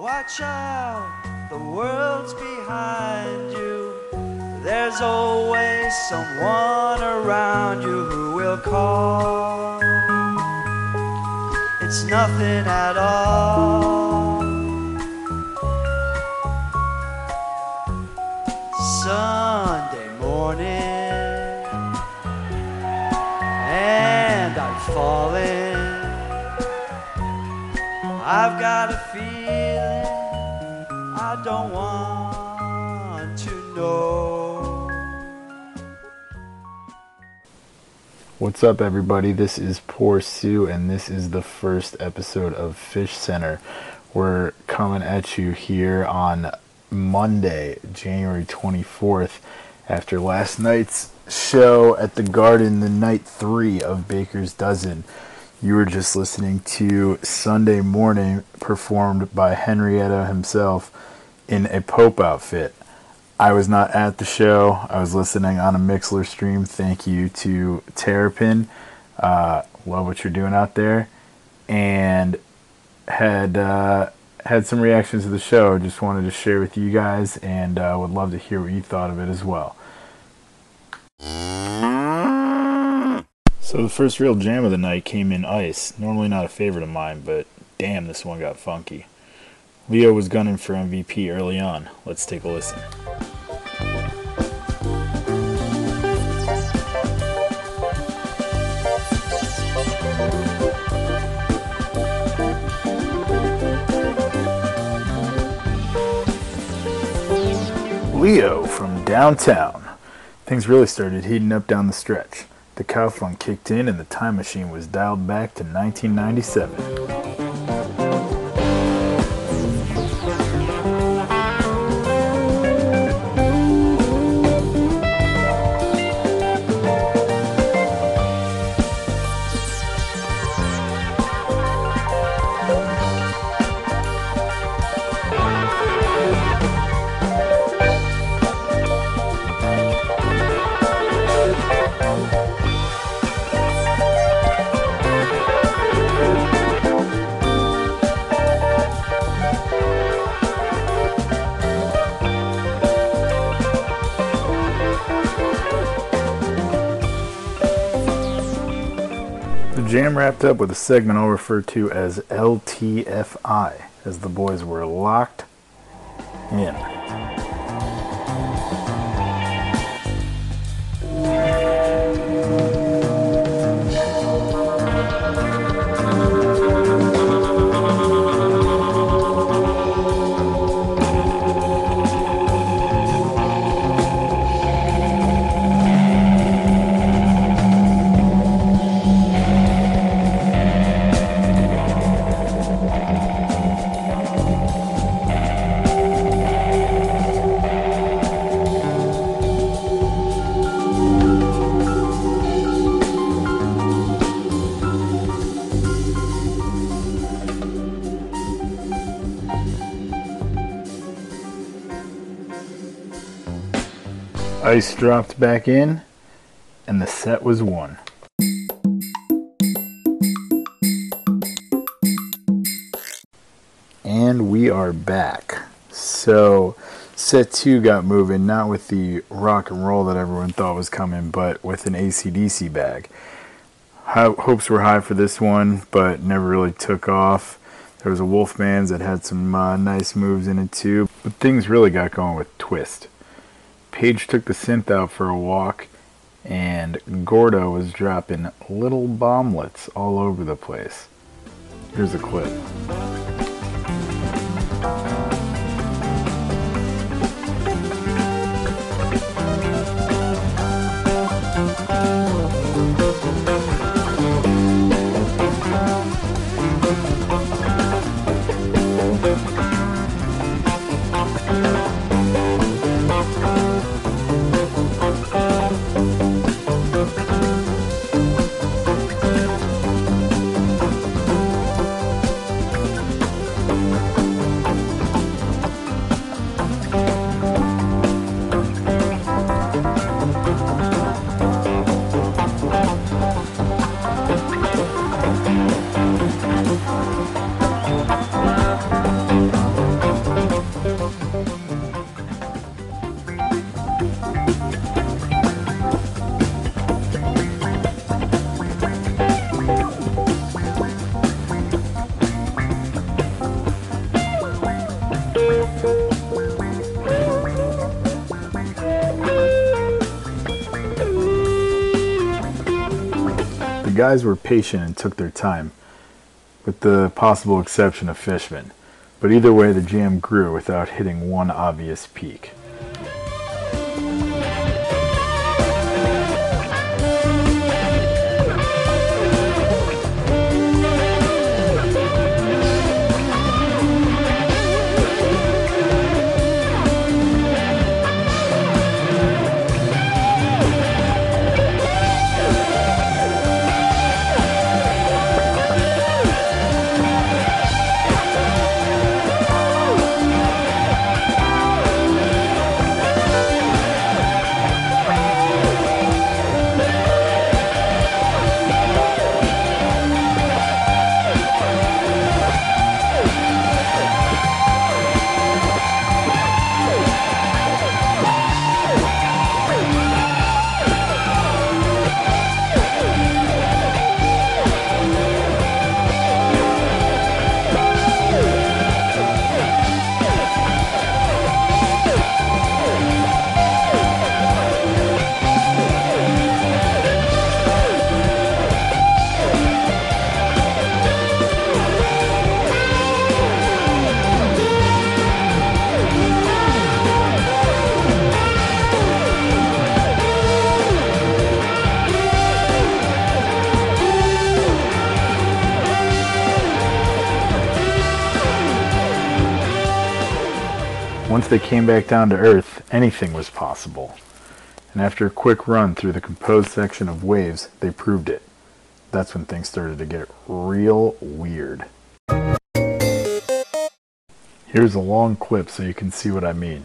Watch out, the world's behind you. There's always someone around you who will call. It's nothing at all. Sunday morning, and I'm falling. I've got a feeling don't want to know. What's up, everybody? This is Poor Sue, and this is the first episode of Phish Center. We're coming at you here on Monday, January 24th, after last night's show at the Garden, the night three of Baker's Dozen. You were just listening to Sunday Morning, performed by Henrietta himself in a Pope outfit. I was not at the show. I was listening on a Mixlr stream. Thank you to Terrapin. Uh, love what you're doing out there. And had uh, had some reactions to the show. Just wanted to share with you guys and uh, would love to hear what you thought of it as well. So the first real jam of the night came in Ice. Normally not a favorite of mine, but damn, this one got funky. Leo was gunning for MVP early on. Let's take a listen. Leo from downtown. Things really started heating up down the stretch. The cow kicked in and the time machine was dialed back to 1997. Jam wrapped up with a segment I'll refer to as LTFI, as the boys were locked in. Ice dropped back in, and the set was won. And we are back. So, set two got moving, not with the rock and roll that everyone thought was coming, but with an ACDC bag. Ho- hopes were high for this one, but never really took off. There was a Wolfman's that had some uh, nice moves in it too, but things really got going with Twist. Page took the synth out for a walk, and Gordo was dropping little bomblets all over the place. Here's a clip. The guys were patient and took their time, with the possible exception of Fishman. But either way, the jam grew without hitting one obvious peak. Once they came back down to earth, anything was possible. And after a quick run through the composed section of waves, they proved it. That's when things started to get real weird. Here's a long clip so you can see what I mean.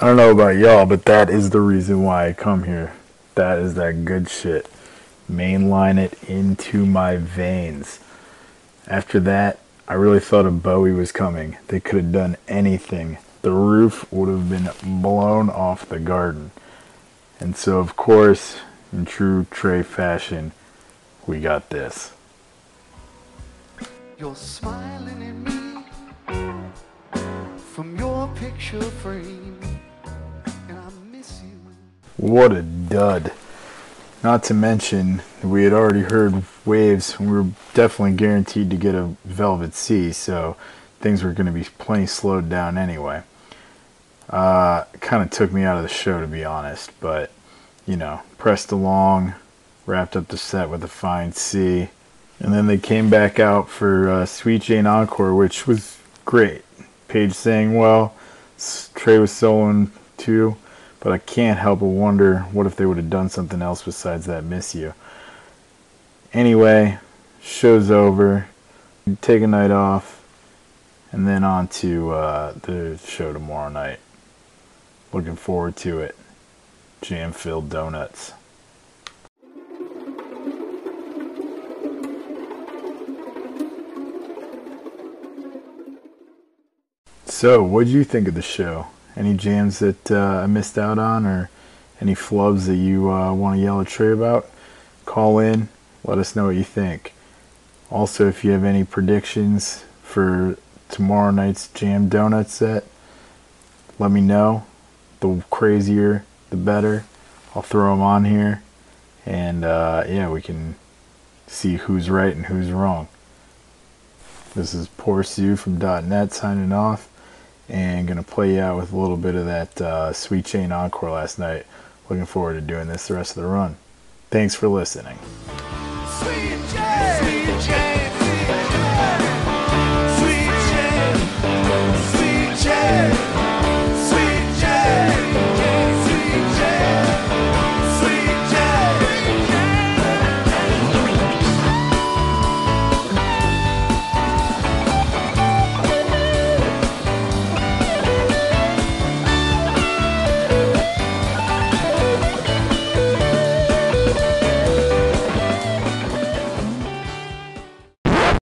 I don't know about y'all, but that is the reason why I come here. That is that good shit. Mainline it into my veins. After that, I really thought a Bowie was coming. They could have done anything. The roof would have been blown off the garden. And so, of course, in true Trey fashion, we got this. You're smiling at me from your picture frame, What a dud. Not to mention, we had already heard waves, and we were definitely guaranteed to get a Velvet Sea, so things were going to be plenty slowed down anyway. Uh, kind of took me out of the show, to be honest, but, you know, pressed along, wrapped up the set with a fine C, and then they came back out for uh, Sweet Jane Encore, which was great. Page sang well, Trey was soloing too, but I can't help but wonder what if they would have done something else besides that Miss You. Anyway, show's over. Take a night off, and then on to uh, the show tomorrow night. Looking forward to it. Jam filled donuts. So, what do you think of the show? Any jams that uh, I missed out on, or any flubs that you uh, want to yell at Trey about? Call in, let us know what you think. Also, if you have any predictions for tomorrow night's Jam Donut set, let me know. The crazier, the better. I'll throw them on here, and uh, yeah, we can see who's right and who's wrong. This is Poor Sue from .NET signing off and gonna play you out with a little bit of that uh, Sweet Jane Encore last night. Looking forward to doing this the rest of the run. Thanks for listening. Sweet Sweet